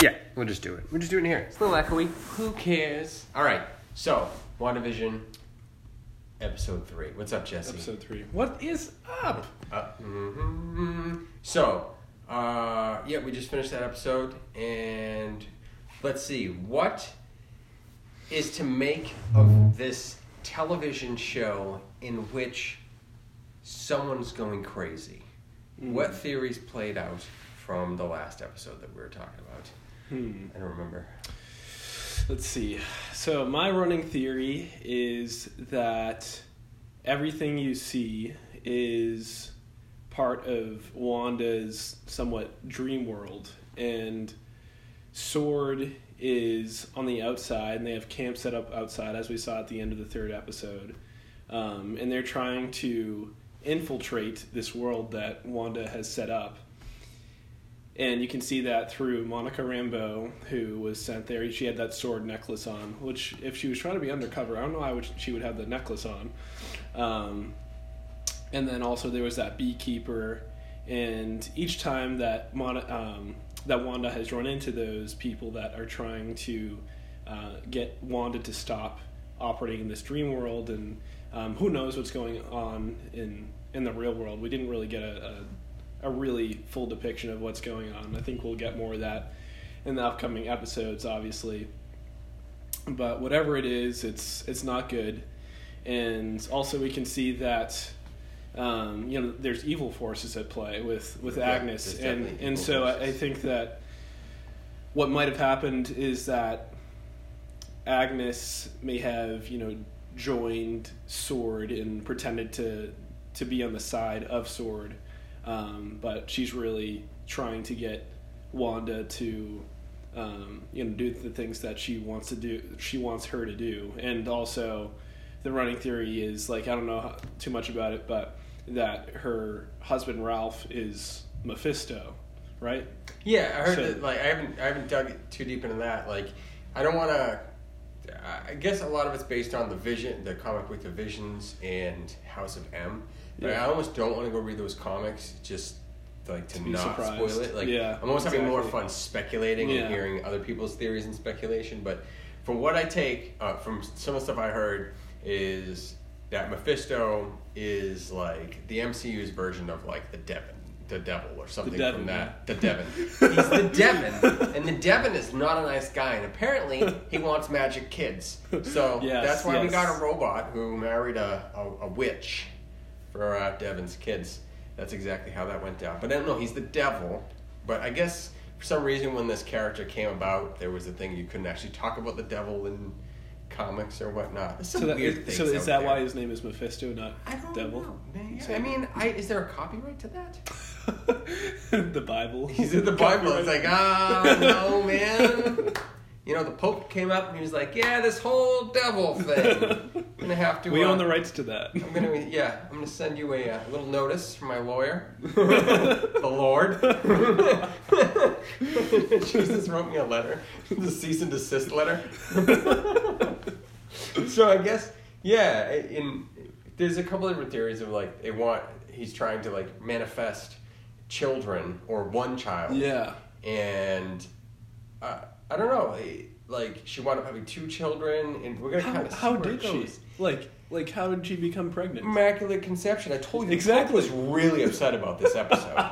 Yeah, we'll just do it. We're just doing it in here. It's a little echoey. Who cares? All right. So, WandaVision, episode three. What's up, Jesse? Episode three. What is up? Uh, mhm. So, uh, yeah, we just finished that episode, and let's see what is to make of this television show in which someone's going crazy. What theories played out from the last episode that we were talking about? Hmm. I don't remember. Let's see. So my running theory is that everything you see is part of Wanda's somewhat dream world, and Sword is on the outside, and they have camp set up outside, as we saw at the end of the third episode, um, and they're trying to infiltrate this world that Wanda has set up. And you can see that through Monica Rambeau, who was sent there. She had that sword necklace on, which, if she was trying to be undercover, I don't know why would she would have the necklace on. Um, and then also there was that beekeeper, and each time that Mon- um, that Wanda has run into those people that are trying to uh, get Wanda to stop operating in this dream world, and um, who knows what's going on in in the real world. We didn't really get a, a, a really full depiction of what's going on. I think we'll get more of that in the upcoming episodes, obviously. But whatever it is, it's it's not good, and also we can see that. Um, you know, there's evil forces at play with with Agnes, and and so I, I think that what might have happened is that Agnes may have, you know, joined Sword and pretended to to be on the side of Sword, um, but she's really trying to get Wanda to, um, you know, do the things that she wants to do. She wants her to do, and also the running theory is like I don't know how- too much about it, but that her husband Ralph is Mephisto, right? Yeah, I heard So- that. Like, I haven't, I haven't dug too deep into that. Like, I don't want to. I guess a lot of it's based on the vision, the comic book, the Visions, and House of M. Yeah. I almost don't want to go read those comics just like to, To not surprised. spoil it. Like, Yeah, I'm almost having more fun speculating Yeah. and hearing other people's theories and speculation. But from what I take uh, from some of the stuff I heard is that Mephisto is like the MCU's version of like the Devon, the devil, or something Devon, from that. The Devon. He's the Devon, and the Devon is not a nice guy, and apparently he wants magic kids. So Yes, that's why we got a robot who married a, a, a witch for uh, Devon's kids. That's exactly how that went down. But I don't know, he's the devil. But I guess for some reason, when this character came about, there was a thing you couldn't actually talk about the devil in comics or whatnot. Some So, that, weird things so is that there. why his name is Mephisto, not I don't Devil? know. man. I mean, I, is there a copyright to that? the Bible. He's in the Bible. It's like, ah, no, man. You know, the Pope came up and he was like, "Yeah, this whole devil thing. I'm gonna have to. we uh, own the rights to that. I'm gonna, yeah, I'm gonna send you a, uh little notice from my lawyer, the Lord. Jesus wrote me a letter, the cease and desist letter. so I guess, yeah, in there's a couple different theories of like they want he's trying to like manifest children or one child, Yeah. and uh, I don't know, like she wound up having two children, and we're gonna How, kind of how did she? Like, like how did she become pregnant? Immaculate Conception. I told you, Exactly. exactly. was really upset about this episode.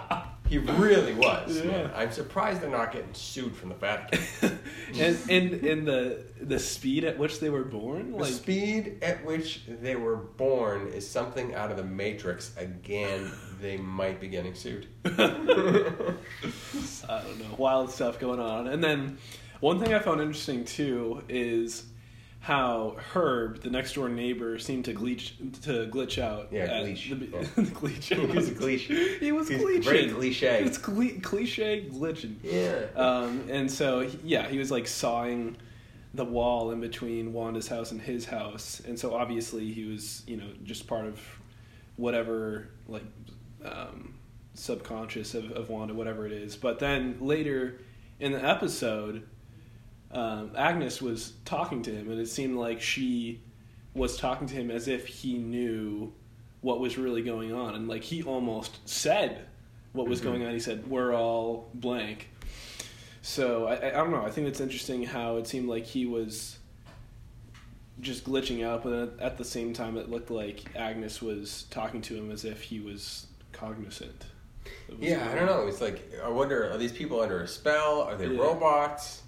he really was. Yeah. I'm surprised they're not getting sued from the Vatican. and and and the the speed at which they were born, the like speed at which they were born is something out of the Matrix. Again, they might be getting sued. I don't know, wild stuff going on. And then one thing I found interesting too is how Herb, the next door neighbor, seemed to glitch to glitch out. Yeah, glitch. the- Yeah. glitch. He was glitch. He was glitching. very cliche. It's cliche glitching. Yeah. Um, and so, yeah, he was like sawing the wall in between Wanda's house and his house, and so obviously he was, you know, just part of whatever like um, subconscious of, of Wanda, whatever it is. But then later in the episode, um, Agnes was talking to him, and it seemed like she was talking to him as if he knew what was really going on, and like he almost said what was Mhm. going on. He said, "We're all blank." So I, I don't know. I think it's interesting how it seemed like he was just glitching out, but at the same time, it looked like Agnes was talking to him as if he was cognizant. what's Yeah, I don't know. It's like I wonder: are these people under a spell? Are they Yeah. robots?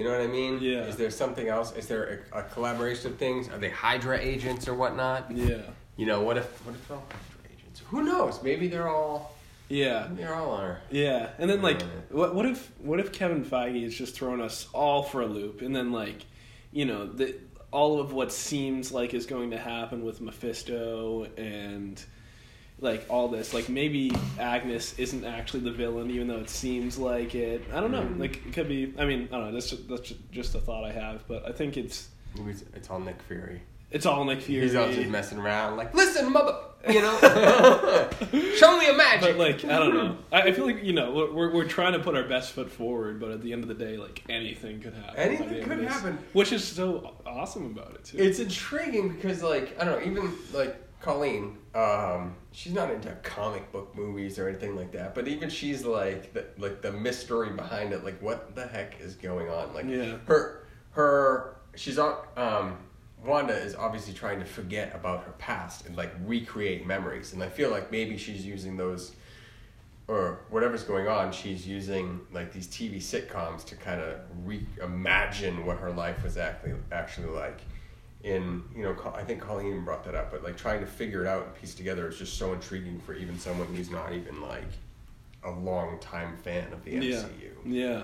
You know what I mean? Yeah. Is there something else? Is there a, a collaboration of things? Are they Hydra agents or whatnot? Yeah, You know, what if what if they're all Hydra agents? Who knows? Maybe they're all yeah, they're all are. yeah. And then like, what what if what if Kevin Feige is just throwing us all for a loop, and then like, you know, the all of what seems like is going to happen with Mephisto and like all this like maybe agnes isn't actually the villain even though it seems like it i don't know Mhm. like it could be i mean i don't know that's just, that's just a thought i have but i think it's it's, it's all Nick Fury. it's all nick fury He's all just messing around, like, listen, mother, you know, show me a magic. but like i don't know I, I feel like you know we're- we're, we're trying to put our best foot forward but at the end of the day like anything could happen Anything could happen. which is so awesome about it too It's intriguing because, like, I don't know, even like Colleen, um, she's not into comic book movies or anything like that. But even she's like, the, like the mystery behind it, like, what the heck is going on? Like, Yeah. her, her, she's on. Um, Wanda is obviously trying to forget about her past and like recreate memories, and I feel like maybe she's using those. Or whatever's going on, she's using like these TV sitcoms to kind of reimagine what her life was actually actually like in you know I think Colleen brought that up, but like trying to figure it out and piece together is just so intriguing for even someone who's not even like a long time fan of the yeah. MCU. yeah.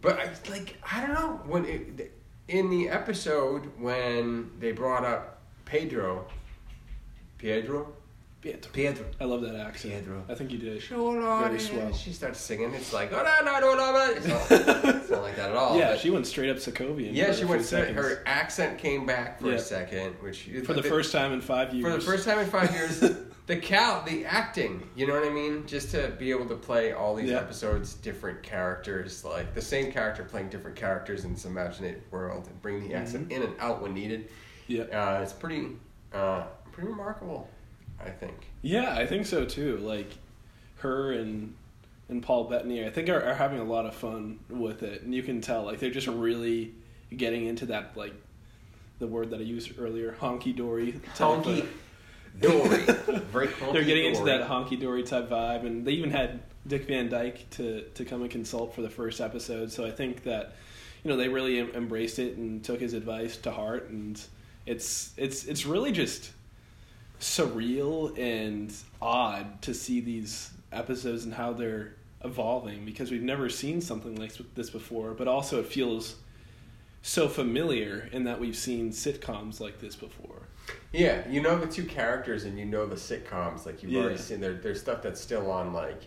But I like I don't know when it, in the episode when they brought up Pedro, Pedro, Pietro. Pedro, i love that accent Pietro. i think you did Very swell. She starts singing. It's like oh no no no no. no. It's not, it's not like that at all. yeah she went straight up sokovian yeah, she went. straight- seconds. Her accent came back for Yeah. a second, which for the first time in five years for the first time in five years, the cal, the acting, you know what I mean? Just to be able to play all these Yeah. episodes, different characters, like the same character playing different characters in this imaginative world, and bring the accent Mm-hmm. in and out when needed. yeah Uh, it's pretty, uh, pretty remarkable, I think. Yeah, I think so too. Like her and and Paul Bettany, I think are, are having a lot of fun with it, and you can tell like they're just really getting into that like the word that I used earlier, honky dory. Honky dory, very honky They're getting into that honky dory type vibe, and they even had Dick Van Dyke to to come and consult for the first episode. So I think that you know they really em- embraced it and took his advice to heart, and it's it's it's really just surreal and odd to see these episodes and how they're evolving because we've never seen something like this before, but also it feels so familiar in that we've seen sitcoms like this before. Yeah, you know the two characters and you know the sitcoms. Like you've Yeah. already seen there. There's stuff that's still on like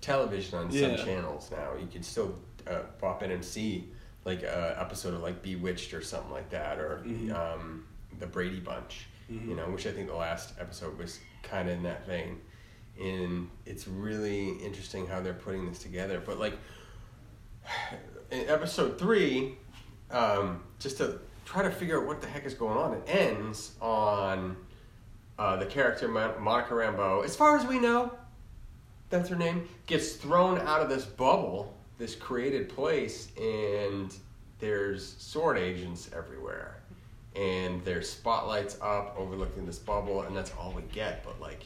television on Yeah. some channels now. You can still uh, pop in and see like a episode of like Bewitched or something like that, or Mhm. um, the Brady Bunch. Mhm. You know, which I think the last episode was kind of in that vein. And it's really interesting how they're putting this together. But like in episode three, um, just to try to figure out what the heck is going on, it ends on uh, the character Mon- Monica Rambeau. As far as we know, that's her name. Gets thrown out of this bubble, this created place, and there's sword agents everywhere, and there's spotlights up overlooking this bubble, and that's all we get. But like.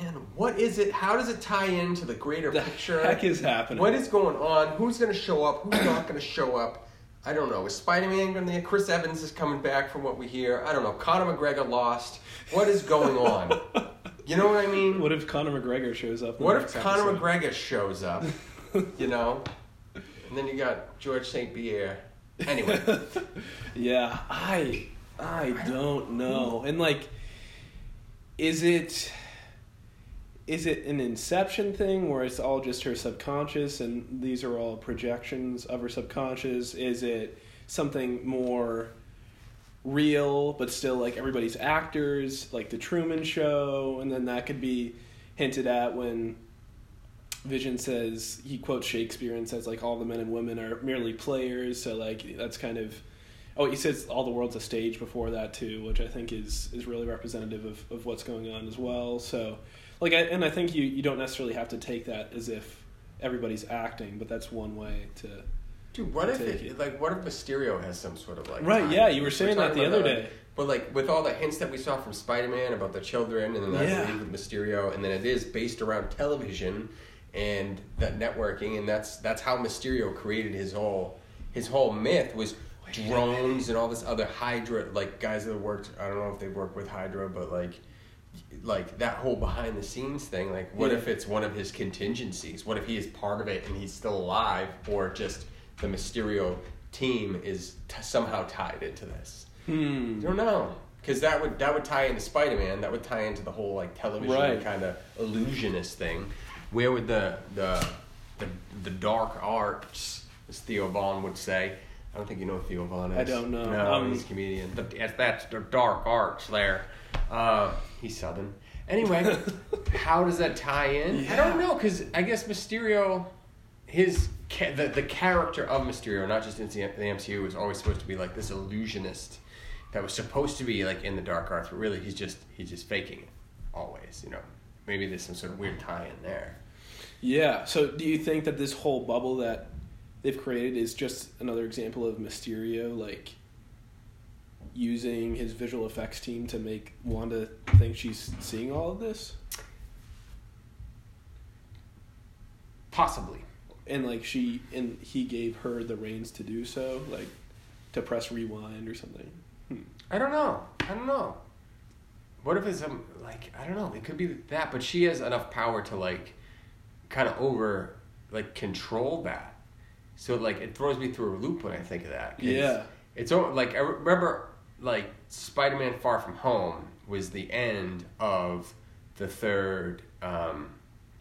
Man, what is it? How does it tie into the greater The picture? heck is happening? What is going on? Who's going to show up? Who's not going to show up? I don't know. Is Spider Man going to? Chris Evans is coming back from what we hear. I don't know. Conor McGregor lost. What is going on? You know what I mean? What if Conor McGregor shows up? What if Conor episode? McGregor shows up? You know? And then you got George St. Pierre. Anyway. yeah, I I don't know. And like is it is it an inception thing where it's all just her subconscious and these are all projections of her subconscious? Is it something more real but still like everybody's actors, like the Truman show and then that could be hinted at when Vision says he quotes Shakespeare and says like all the men and women are merely players. So like that's kind of oh he says all the world's a stage before that too, which I think is is really representative of, of what's going on as well. So like I, and I think you you don't necessarily have to take that as if everybody's acting, but that's one way to. Dude, what if Take it, it. like what if Mysterio has some sort of like Right, yeah, you were We're saying that the other like- day. But like with all the hints that we saw from Spider Man about the children, and then I Yeah. believe with Mysterio, and then it is based around television and that networking, and that's that's how Mysterio created his whole his whole myth was drones and all this other Hydra like guys that worked. I don't know if they've worked with Hydra, but like like that whole behind the scenes thing. Like, what Yeah. if it's one of his contingencies? What if he is part of it and he's still alive, or just the Mysterio team is t- somehow tied into this? Hmm. I don't know. Because that would that would tie into Spider Man. That would tie into the whole like television Right. kind of illusionist thing. Where would the the the, the dark arts, as Theo Von would say? I don't think you know who Theo Von is. I don't know. No, Um, he's a comedian. The, that's, the dark arts there. Uh, he's southern. Anyway, how does that tie in? I don't know because I guess Mysterio, his ca- the the character of Mysterio, not just in the, the MCU, was always supposed to be like this illusionist that was supposed to be like in the dark arts, but really he's just he's just faking it always. You know, maybe there's some sort of weird tie in there. Yeah. So, do you think that this whole bubble that they've created is just another example of Mysterio, like using his visual effects team to make Wanda think she's seeing all of this, Possibly. and like she and he gave her the reins to do so, like to press rewind or something? Hmm. I don't know. I don't know. What if it's um like I don't know. It could be that, but she has enough power to like kind of over like control that. So like it throws me through a loop when I think of that. Yeah. It's like I remember like Spider-Man: Far From Home was the end of the third um,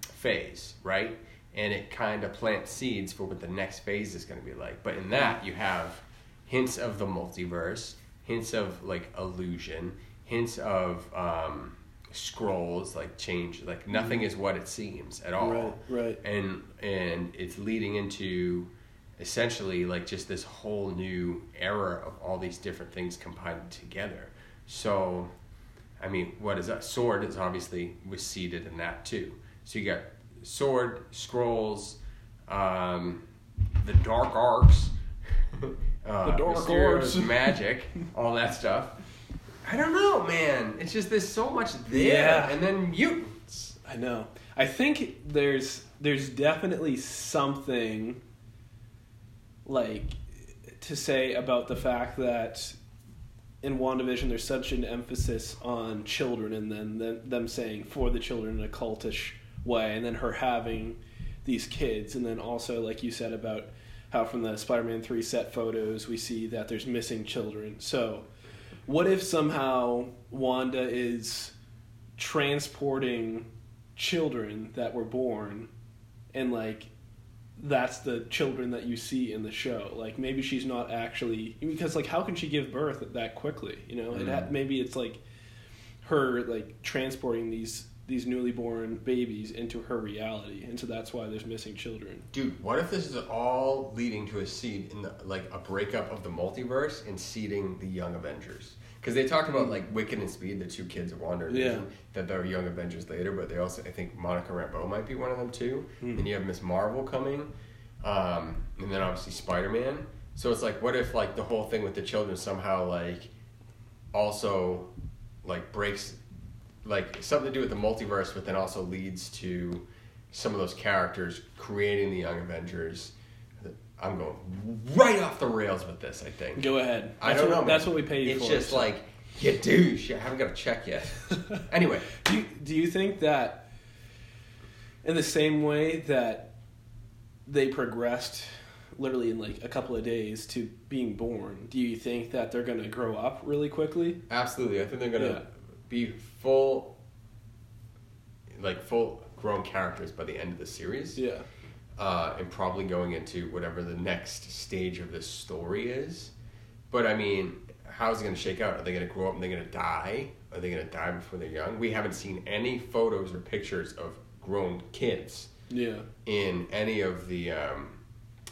phase, right? And it kind of plants seeds for what the next phase is going to be like. But in that, you have hints of the multiverse, hints of like illusion, hints of um, scrolls, like change. Like nothing is what it seems at all Right. Right. and and it's leading into essentially like just this whole new era of all these different things combined together so i mean what is that sword is obviously was seated in that too so you got sword scrolls um, the dark arcs uh, The dark arts. magic all that stuff i don't know man it's just there's so much there Yeah. and then mutants I know. I think there's there's definitely something like to say about the fact that in WandaVision there's such an emphasis on children and then them, them saying for the children in a cultish way and then her having these kids and then also like you said about how from the Spider-Man 3 set photos we see that there's missing children. So what if somehow Wanda is transporting children that were born and like that's the children that you see in the show like maybe she's not actually because like how can she give birth that quickly you know it ha- Mhm. maybe it's like her like transporting these these newly born babies into her reality and so that's why there's missing children Dude, what if this is all leading to a seed in the like a breakup of the multiverse and seeding the Young Avengers? Because they talked about like Wiccan and Speed, the two kids of Wanda Yeah. that they're Young Avengers later, but they also I think Monica Rambeau might be one of them too. Then you have Miss Marvel coming, um, and then obviously Spider Man. So it's like, what if like the whole thing with the children somehow like also like breaks like something to do with the multiverse, but then also leads to some of those characters creating the Young Avengers. I'm going right off the rails with this. I think. go ahead I That's don't what, know. man. that's what we pay you It's for just so. like you douche. I haven't got a check yet. anyway, Do you, do you think that in the same way that they progressed literally in like a couple of days to being born, do you think that they're going to grow up really quickly? absolutely. I think they're gonna Yeah. Be full, like full grown characters by the end of the series. Yeah. uh, and probably going into whatever the next stage of this story is. But I mean, how's it going to shake out? Are they going to grow up and they're going to die? Are they going to die before they're young? We haven't seen any photos or pictures of grown kids Yeah. in any of the um,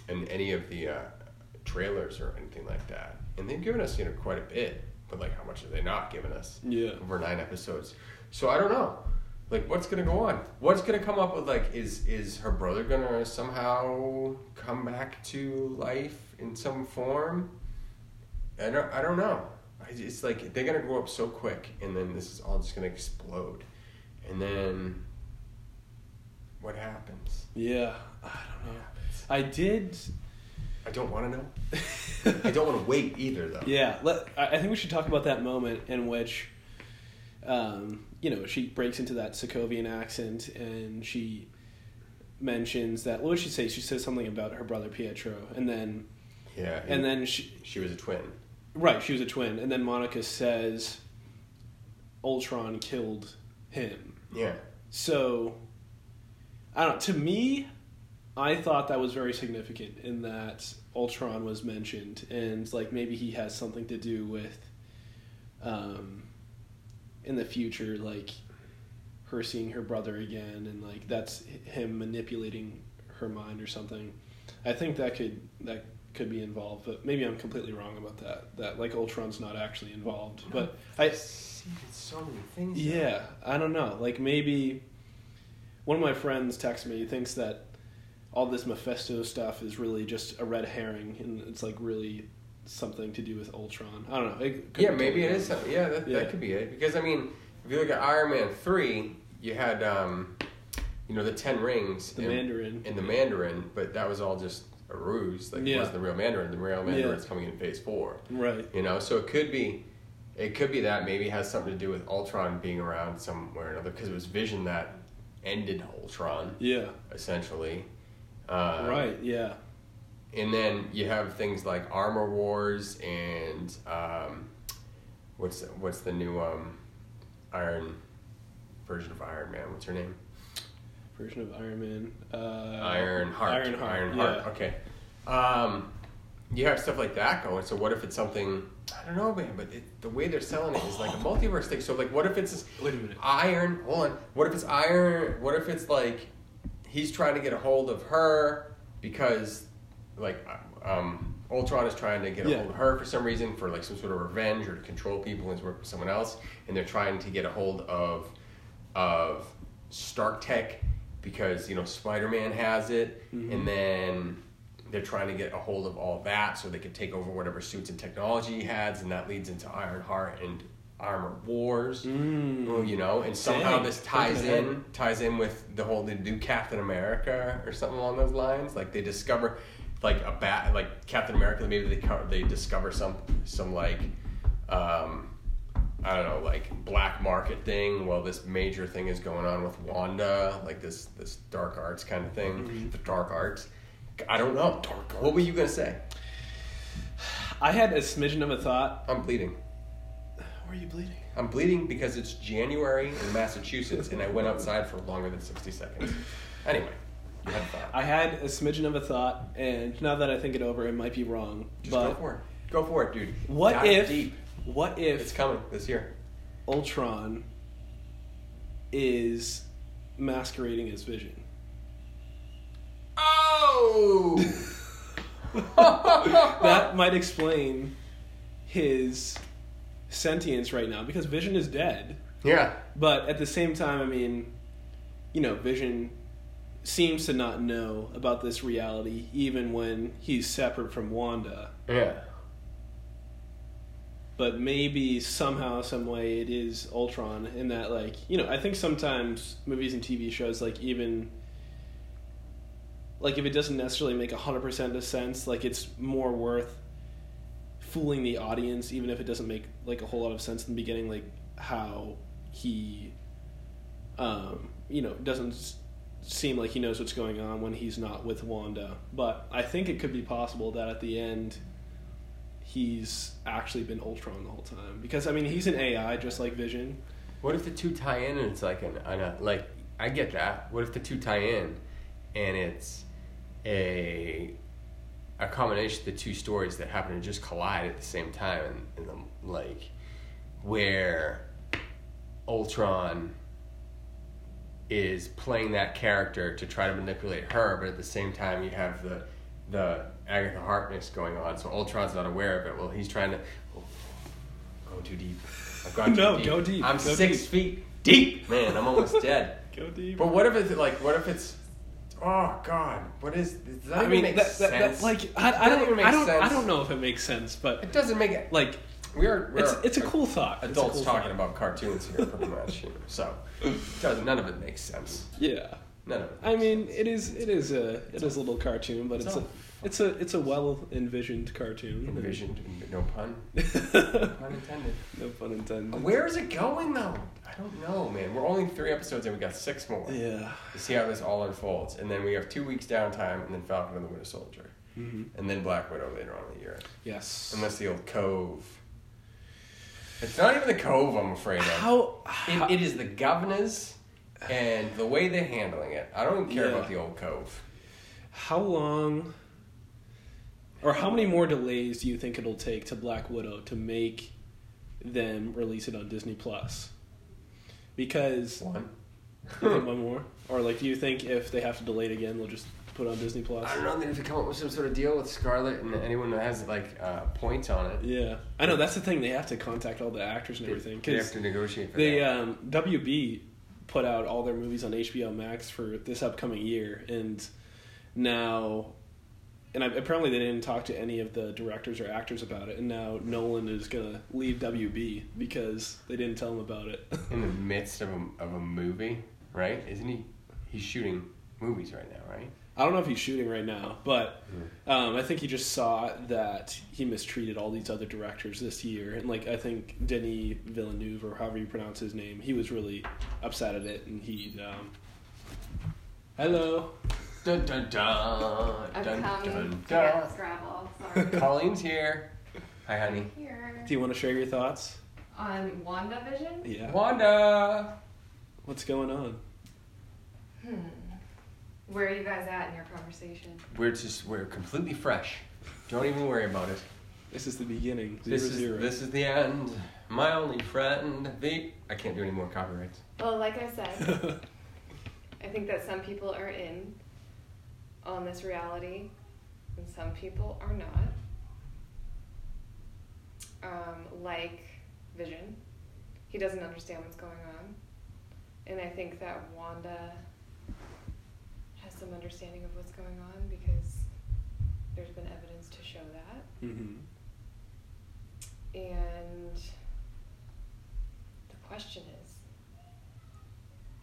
in any of the uh, trailers or anything like that. And they've given us you know quite a bit, but like how much have they not given us? Yeah. over nine episodes. So I don't know. Like, what's gonna go on? What's gonna come up with? Like, is is her brother gonna somehow come back to life in some form? I don't. I don't know. It's like they're gonna grow up so quick, and then this is all just gonna explode, and then what happens? Yeah, I don't know. I did. I don't want to know. I don't want to wait either, though. Yeah, let, I think we should talk about that moment in which, um, you know, she breaks into that Sokovian accent and she mentions that. What does she say? She says something about her brother Pietro, and then Yeah. and then she she was a twin. right, she was a twin, and then Monica says, Ultron killed him. Yeah. So, I don't. To me, I thought that was very significant in that Ultron was mentioned, and like maybe he has something to do with, um, in the future, like her seeing her brother again, and like that's him manipulating her mind or something. I think that could that could be involved, but maybe I'm completely wrong about that. That like Ultron's not actually involved, but I see so many things. yeah, I don't know. Like maybe one of my friends texted me. He thinks that all this Mephisto stuff is really just a red herring, and it's like really something to do with Ultron. I don't know. It could Yeah, be maybe it is. Something. Yeah, that, Yeah. that could be it. Because I mean, if you look at Iron Man three, you had um, you know the Ten Rings, The and, Mandarin. and the Mandarin, but that was all just a ruse. Like it wasn't the real Mandarin. The real Mandarin's Yeah. coming in Phase four. Right. You know, so it could be, it could be that maybe it has something to do with Ultron being around somewhere or another because it was Vision that ended Ultron Yeah. essentially. Uh, right. Yeah. And then you have things like Armor Wars and um, what's what's the new um, Iron version of Iron Man? What's her name? Version of Iron Man. Uh, Iron Heart. Iron Heart. Iron yeah. Okay. Um, you have stuff like that going. So what if it's something? I don't know, man. But it, the way they're selling it is like a multiverse thing. So like, what if it's Wait a minute. Iron? Hold on. What if it's Iron? What if it's like he's trying to get a hold of her because like um, Ultron is trying to get a Yeah. hold of her for some reason for like some sort of revenge or to control people and work with someone else, and they're trying to get a hold of of Stark Tech because you know Spider Man has it, Mhm. and then they're trying to get a hold of all that so they can take over whatever suits and technology he has, and that leads into Ironheart and Armor Wars. Mm. You know, and somehow Dang, this ties in ties in with the whole the new Captain America or something along those lines. Like they discover like a bat like Captain America. Maybe they they discover some some like um, I don't know like black market thing. Well, this major thing is going on with Wanda, like this this dark arts kind of thing. Mhm. The dark arts. I don't know. dark What were you gonna say? I had a smidgen of a thought. I'm bleeding. Where are you bleeding? I'm bleeding because it's January in Massachusetts and I went outside for longer than 60 seconds. Anyway, you had a thought. I had a smidgen of a thought, and now that I think it over, it might be wrong. Just but go for it. Go for it, dude. what Dive if? Deep. What It's coming this year. Ultron is masquerading as Vision? Oh! that might explain his sentience right now because Vision is dead. yeah. But at the same time, I mean, you know, Vision seems to not know about this reality even when he's separate from Wanda. Yeah. But maybe somehow, some way, it is Ultron in that, like, you know, I think sometimes movies and TV shows, like, even. Like, if it doesn't necessarily make 100% of sense, like, it's more worth fooling the audience, even if it doesn't make, like, a whole lot of sense in the beginning, like, how he, um, you know, doesn't seem like he knows what's going on when he's not with Wanda. But I think it could be possible that at the end, he's actually been Ultron the whole time. Because, I mean, he's an AI just like Vision. What if the two tie in and it's like an, an a, like I get that. What if the two tie in and it's a a combination of the two stories that happen to just collide at the same time and, and the, like where Ultron is playing that character to try to manipulate her, but at the same time you have the the Agatha Harkness going on. So Ultron's not aware of it. Well, he's trying to oh, go too deep. I've gone too No, deep. go deep, I'm go six deep. feet deep, man. I'm almost dead. Go deep. But what if it's like? What if it's? Oh God! What is? Does that I even mean, make that, that, sense? that, like, I, I don't, I don't, I don't know if it makes sense, but it doesn't make it. like, We're, we're it's it's a cool thought. Adults cool talking thought. about cartoons here, pretty much. So it doesn't, none of it makes sense. Yeah, None of it. I mean, it is it is a it is a little cartoon, but It's it's a it's a it's a well envisioned cartoon. envisioned, no pun, no pun intended. No pun intended. Where is it going though? I don't know, man. We're only three episodes and we got six more Yeah. to see how this all unfolds, and then we have two weeks downtime, and then Falcon and the Winter Soldier, hmm and then Black Widow later on in the year. Yes. Unless the old Cove. It's not even the Cove, I'm afraid of. how, how It, it is the governors and the way they're handling it. I don't even care Yeah. about the old Cove. how long or how many more delays do you think it'll take to Black Widow to make them release it on Disney Plus? Because One. one more, or like, do you think if they have to delay it again, they'll just put it on Disney Plus? I don't know. They have to come up with some sort of deal with Scarlett and anyone that has like uh, points on it. Yeah, I know that's the thing. They have to contact all the actors and everything Cause They have to negotiate for they that. um, WB put out all their movies on HBO Max for this upcoming year, and now, and I, apparently they didn't talk to any of the directors or actors about it, and now Nolan is gonna leave WB because they didn't tell him about it. In the midst of a, of a movie, right? Isn't he? He's shooting movies right now, right? I don't know if he's shooting right now, but um, I think he just saw that he mistreated all these other directors this year, and like I think Denis Villeneuve or however you pronounce his name, he was really upset at it, and he. Um, Hello. Dun dun dun. I'm dun, coming dun, to dun. get Scrabble. Sorry. Colleen's here. Hi, honey. Here. Do you want to share your thoughts? On WandaVision? Yeah. Wanda. What's going on? Hmm. Where are you guys at in your conversation? We're just we're completely fresh. Don't even worry about it. This is the beginning. Zero This is zero. this is the end. My only friend. The I can't do any more copyrights. Well, like I said, I think that some people are in on this reality and some people are not. Um, like Vision. He doesn't understand what's going on. And I think that Wanda has some understanding of what's going on because there's been evidence to show that. hmm And the question is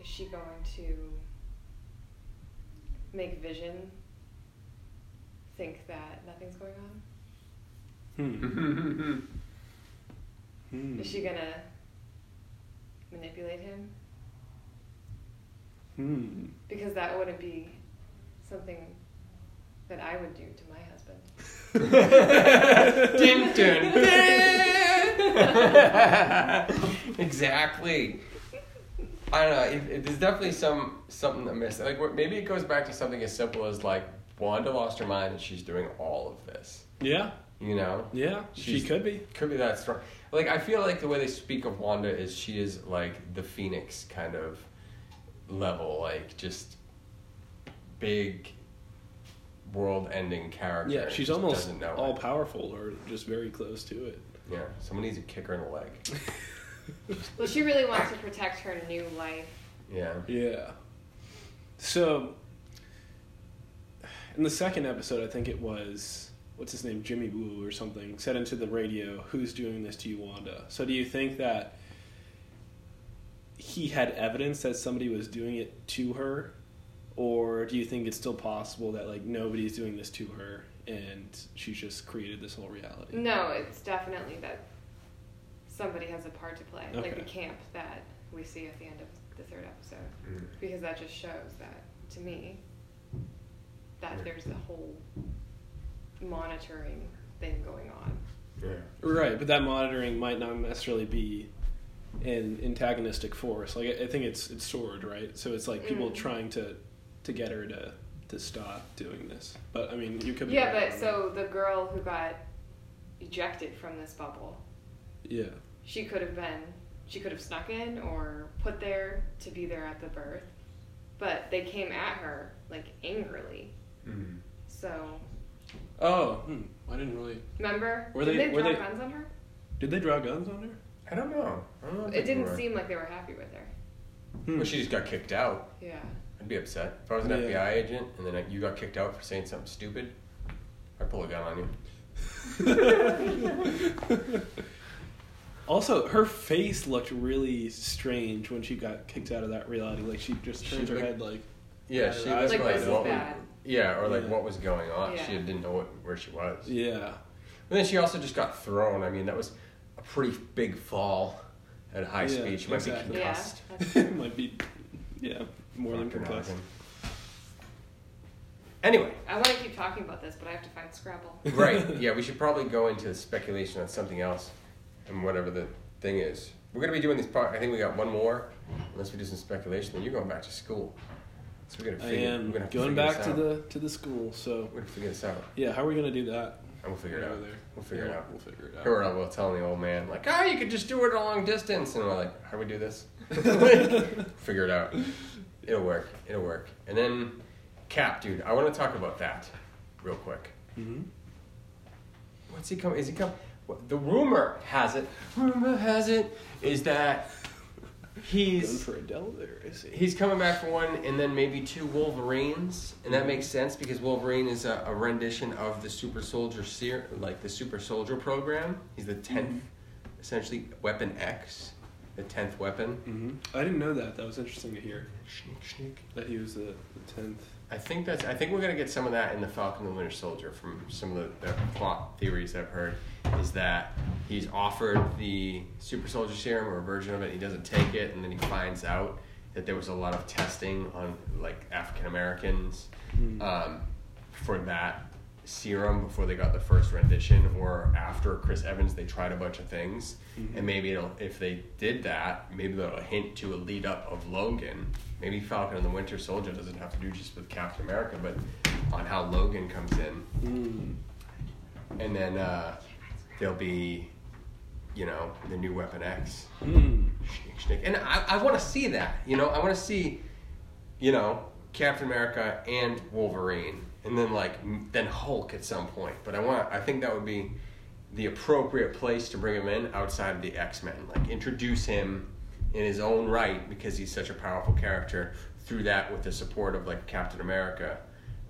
is she going to make Vision think that nothing's going on? Hmm. Hmm. Is she going to manipulate him? Hmm. Because that wouldn't be something that I would do to my husband. dun, dun, dun. exactly. I don't know. It, it, there's definitely some something amiss. Like maybe it goes back to something as simple as like Wanda lost her mind and she's doing all of this. Yeah. You know, Yeah. She could be. could be that strong. Like I feel like the way they speak of Wanda is she is like the Phoenix kind of level, like just big world-ending character. Yeah. She's almost all it. powerful or just very close to it. Yeah, someone needs to kick her in the leg. Well, she really wants to protect her new life. Yeah. Yeah. So, in the second episode, I think it was what's his name, Jimmy Woo or something, said into the radio, "Who's doing this to you, Wanda?" So, do you think that he had evidence that somebody was doing it to her, or do you think it's still possible that like nobody's doing this to her and she's just created this whole reality? No, it's definitely that somebody has a part to play, like the camp that we see at the end of the third episode, Mm. because that just shows that to me that there's a whole monitoring thing going on. Yeah. Right, but that monitoring might not necessarily be an antagonistic force. Like I I think it's it's sword, right? So it's like people Mm. trying to to get her to to stop doing this. But I mean, you could be Yeah, right but on so the girl who got ejected from this bubble, yeah, she could have been, she could have snuck in or put there to be there at the birth, but they came at her like angrily. Mm. So oh, hmm, I didn't really. remember, Were did they- they, were draw they- guns on her? Did they draw guns on her? I don't know. I don't know. It didn't were. seem like they were happy with her. Hmm. Well, she just got kicked out. Yeah. I'd be upset if I was an Yeah. FBI agent and then you got kicked out for saying something stupid. I'd pull a gun on you. Also, her face looked really strange when she got kicked out of that reality. Like she just She turned her looked- head like Yeah, Yeah, she was eyes Like, were what was- yeah, or like Yeah. what was going on. Yeah. She didn't know what, where she was. yeah. But then she also just got thrown. I mean, that was a pretty big fall at high Yeah, speed. She might exactly. be concussed. That's Might be yeah, more than Fucking concussed. awesome. Anyway, I want to keep talking about this, but I have to find Scrabble. right. Yeah, we should probably go into speculation on something else and whatever the thing is. We're going to be doing these part. I think we got one more. Unless we do some speculation, then you're going back to school. So we're going to I figure. am we're gonna have to going back to the to the school. So We're going to figure this out. yeah, how are we gonna do that? And we'll figure it out. There. We'll figure Yeah, it out. We'll figure it out. Or we'll tell the old man, like, ah, you could just do it a long distance. And we're like, how do we do this? figure it out. It'll work. It'll work. And then, Cap, dude, I want to talk about that real quick. Mm-hmm. What's he coming? Is he coming? The rumor has it. Rumor has it is that Going he's for Adele there, is he? he's coming back for one, and then maybe two Wolverines, and that makes sense because Wolverine is a, a rendition of the Super Soldier ser- like the Super Soldier program. He's the 10th essentially Weapon X, the tenth weapon. hmm I didn't know that. That was interesting to hear Sneak, sneak. that he was the the tenth. I think that's. I think we're gonna get some of that in the Falcon and the Winter Soldier from some of the, the plot theories I've heard. Is that he's offered the super soldier serum or a version of it, he doesn't take it, and then he finds out that there was a lot of testing on like African Americans Mm. um, for that serum before they got the first rendition, or after Chris Evans, they tried a bunch of things, Mhm. and maybe it'll if they did that, maybe that'll hint to a lead up of Logan. Maybe Falcon and the Winter Soldier doesn't have to do just with Captain America, but on how Logan comes in, Mm. and then uh, there'll be, you know, the new Weapon X. Mm. And I, I want to see that. You know, I want to see, you know, Captain America and Wolverine, and then like then Hulk at some point. But I want, I think that would be the appropriate place to bring him in outside of the X Men. Like introduce him in his own right because he's such a powerful character. Through that, with the support of like Captain America,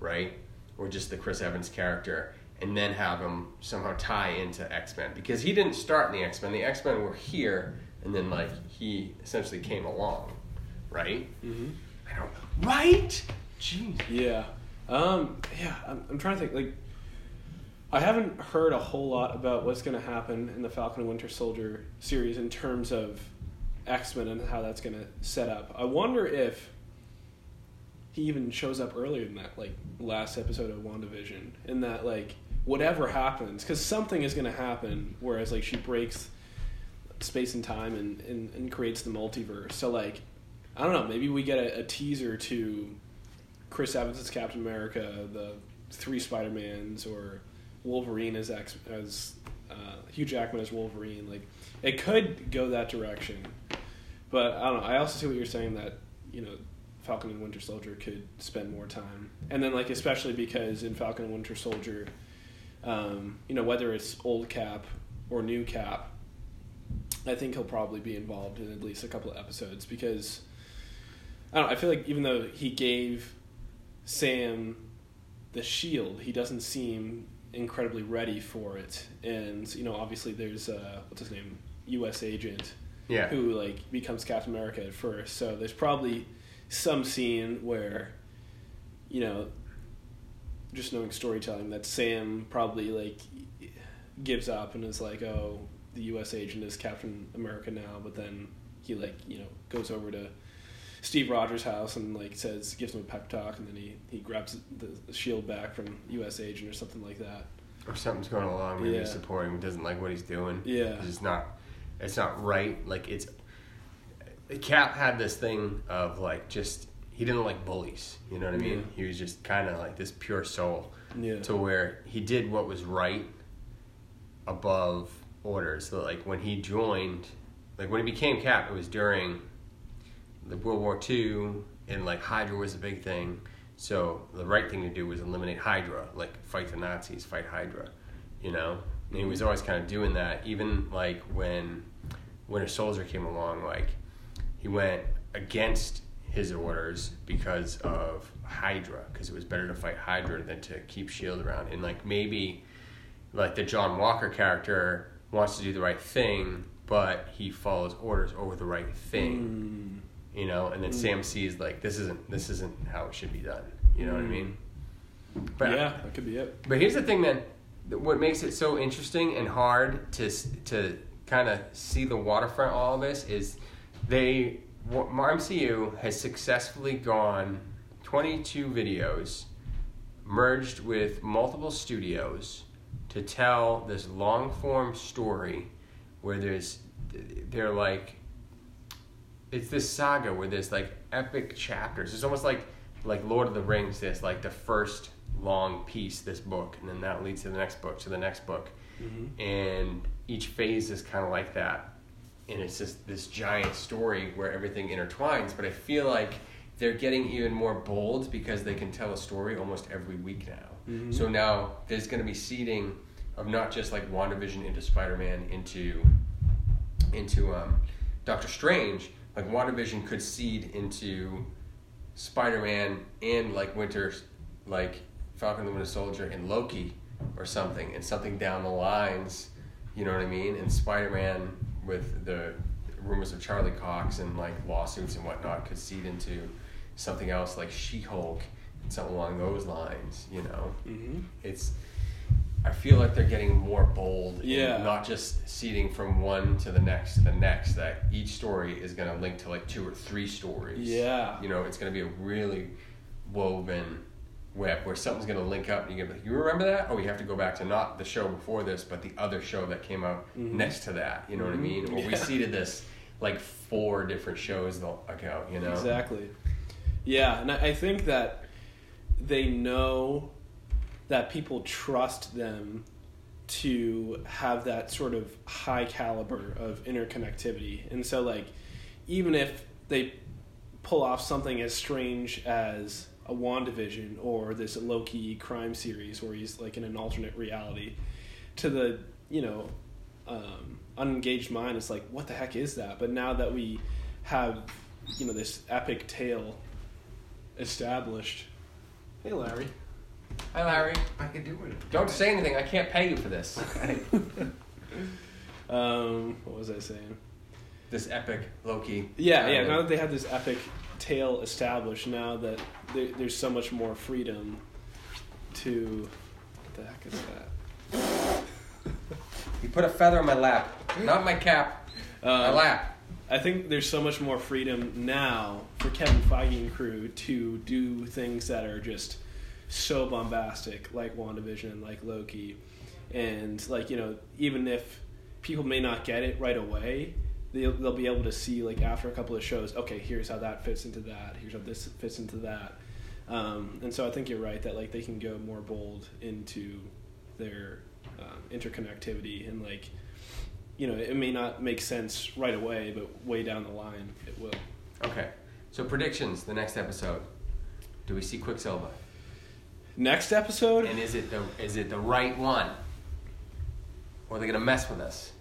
right, or just the Chris Evans character. And then have him somehow tie into X Men because he didn't start in the X Men. The X Men were here, and then like he essentially came along, right? Mm-hmm. I don't know. right. Jeez. Yeah. Um, yeah, I'm, I'm trying to think. Like, I haven't heard a whole lot about what's going to happen in the Falcon and Winter Soldier series in terms of X Men and how that's going to set up. I wonder if he even shows up earlier than that, like last episode of WandaVision, in that, like, whatever happens, because something is going to happen, whereas, like, she breaks space and time and, and, and creates the multiverse. So, like, I don't know, maybe we get a, a teaser to Chris Evans as Captain America, the three Spider Mans, or Wolverine as X as uh, Hugh Jackman as Wolverine. Like it could go that direction, but I don't know. I also see what you're saying that you know Falcon and Winter Soldier could spend more time, and then like especially because in Falcon and Winter Soldier, um, you know whether it's old Cap or new Cap, I think he'll probably be involved in at least a couple of episodes because I don't know, I feel like even though he gave Sam the shield, he doesn't seem incredibly ready for it. And you know, obviously there's uh what's his name? US agent Yeah. who like becomes Captain America at first. So there's probably some scene where you know just knowing storytelling that Sam probably like gives up and is like, "Oh, the U.S. agent is Captain America now," but then he like you know goes over to Steve Rogers' house and like says gives him a pep talk, and then he he grabs the, the shield back from U.S. agent or something like that. Or something's going along. Maybe he's Yeah. supporting him. Doesn't like what he's doing. Yeah. It's just not. It's not right. Like it's. Cap had this thing of like just he didn't like bullies. You know what I mean? Yeah. He was just kind of like this pure soul. Yeah. to where he did what was right above orders. So like when he joined, like when he became Cap, it was during the World War II, and like Hydra was a big thing. So the right thing to do was eliminate Hydra, like fight the Nazis, fight Hydra, you know. And he was always kind of doing that. Even like when Winter Soldier came along, like he went against his orders because of Hydra, because it was better to fight Hydra than to keep Shield around. And like maybe, like the John Walker character wants to do the right thing, but he follows orders over the right thing. Mm. You know, and then Sam sees like this isn't this isn't how it should be done. You know what I Mm. mean? yeah, that could be it. But here's the thing, man. What makes it so interesting and hard to to kind of see the waterfront all of this is they MCU has successfully gone 22 videos merged with multiple studios to tell this long form story where there's they're like it's this saga where there's like epic chapters. It's almost like like Lord of the Rings. There's like the first long piece, this book, and then that leads to the next book, to the next book, Mhm. and each phase is kind of like that. And it's just this giant story where everything intertwines. But I feel like they're getting even more bold because they can tell a story almost every week now. Mhm. So now there's going to be seeding of not just like WandaVision into Spider Man into into um, Doctor Strange. Like WandaVision could seed into Spider Man and like Winter, like Falcon and the Winter Soldier and Loki or something, and something down the lines. You know what I mean? And Spider Man with the rumors of Charlie Cox and like lawsuits and whatnot could seed into something else like She Hulk and something along those lines. You know, Mhm. it's. I feel like they're getting more bold. Yeah. not just seeding from one to the next to the next. That each story is going to link to like two or three stories. Yeah. You know, it's going to be a really woven web where something's going to link up and you're going to be like, you remember that? Oh, you have to go back to not the show before this, but the other show that came out Mhm. next to that. You know what I Mhm. mean? Or we Yeah. seeded this like four different shows ago, you know? Exactly. Yeah, and I think that they know that people trust them to have that sort of high caliber of interconnectivity. And so like even if they pull off something as strange as a WandaVision or this Loki crime series where he's like in an alternate reality to the, you know, um, unengaged mind it's like what the heck is that but now that we have you know this epic tale established hey larry Hi, Larry. I can do it. Don't say anything. I can't pay you for this. um what was i saying this epic Loki. yeah yeah uh, now that they have this epic tale established now that there, there's so much more freedom to what the heck is that You put a feather in my lap, not my cap. my um, lap. I think there's so much more freedom now for Kevin Feige and crew to do things that are just so bombastic, like WandaVision like Loki. And, like, you know, even if people may not get it right away, they'll, they'll be able to see, like, after a couple of shows, okay, here's how that fits into that, here's how this fits into that. Um, and so I think you're right that, like, they can go more bold into their um, interconnectivity and, like, you know, it may not make sense right away, but way down the line, it will. Okay. So predictions. The next episode. Do we see Quicksilver? Next episode, And is it the is it the right one? Or are they gonna mess with us?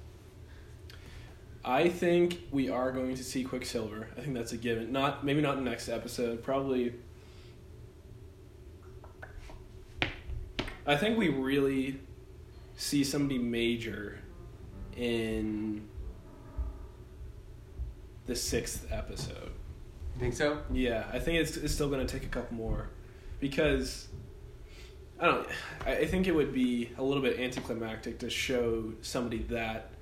I think we are going to see Quicksilver. I think that's a given. Not maybe not next episode. Probably. I think we really see somebody major in the sixth episode. You think so? Yeah, I think it's, it's still going to take a couple more because I don't. I I think it would be a little bit anticlimactic to show somebody that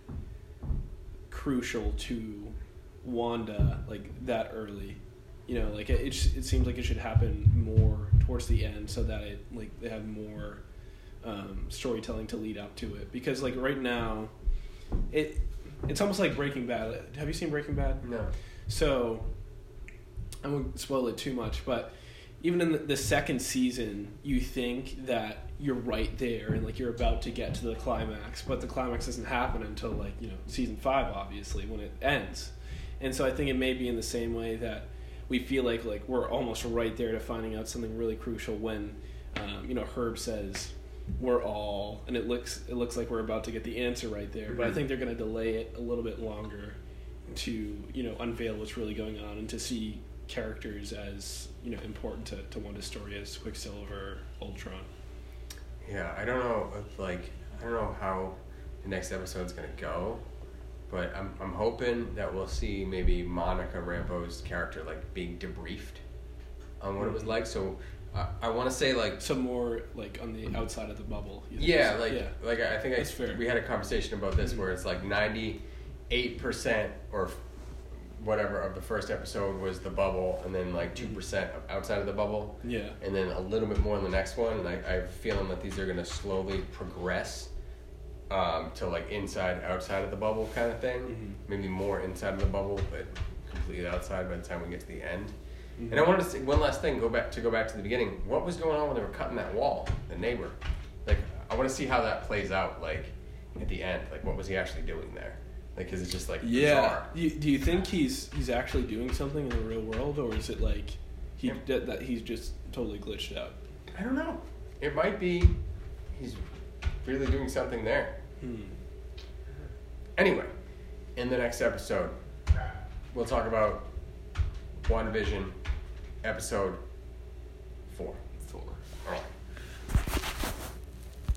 crucial to Wanda like that early. You know, like it. It, it seems like it should happen more towards the end so that it like they have more um, storytelling to lead up to it. Because like right now, it it's almost like Breaking Bad. Have you seen Breaking Bad? No. So, I won't spoil it too much, but even in the, the second season, you think that you're right there and like you're about to get to the climax, but the climax doesn't happen until like you know season five, obviously, when it ends. And so I think it may be in the same way that we feel like like we're almost right there to finding out something really crucial when um, you know Herb says we're all and it looks it looks like we're about to get the answer right there but i think they're going to delay it a little bit longer to you know unveil what's really going on and to see characters as you know important to, to Wanda's story as Quicksilver, Ultron. Yeah, I don't know like I don't know how the next episode's gonna go, but I'm I'm hoping that we'll see maybe Monica Rambeau's character like being debriefed on what it was like. So I, I want to say like some more like on the outside of the bubble. yeah, like yeah. like I think I, fair. we had a conversation about this Mhm. where it's like ninety eight percent or whatever of the first episode was the bubble, and then like two percent outside of the bubble. Yeah. and then a little bit more in the next one. And I, I have a feeling that these are going to slowly progress um, to like inside, outside of the bubble kind of thing. Mhm. Maybe more inside of the bubble, but completely outside by the time we get to the end. Mhm. And I wanted to say one last thing. Go back to go back to the beginning. What was going on when they were cutting that wall? The neighbor. Like I want to see how that plays out. Like at the end. Like what was he actually doing there? Like because it's just like Yeah. bizarre. You, do you think he's he's actually doing something in the real world, or is it like he Yeah. that, that he's just totally glitched out? I don't know. It might be he's really doing something there. Hmm. Anyway, in the next episode, we'll talk about WandaVision episode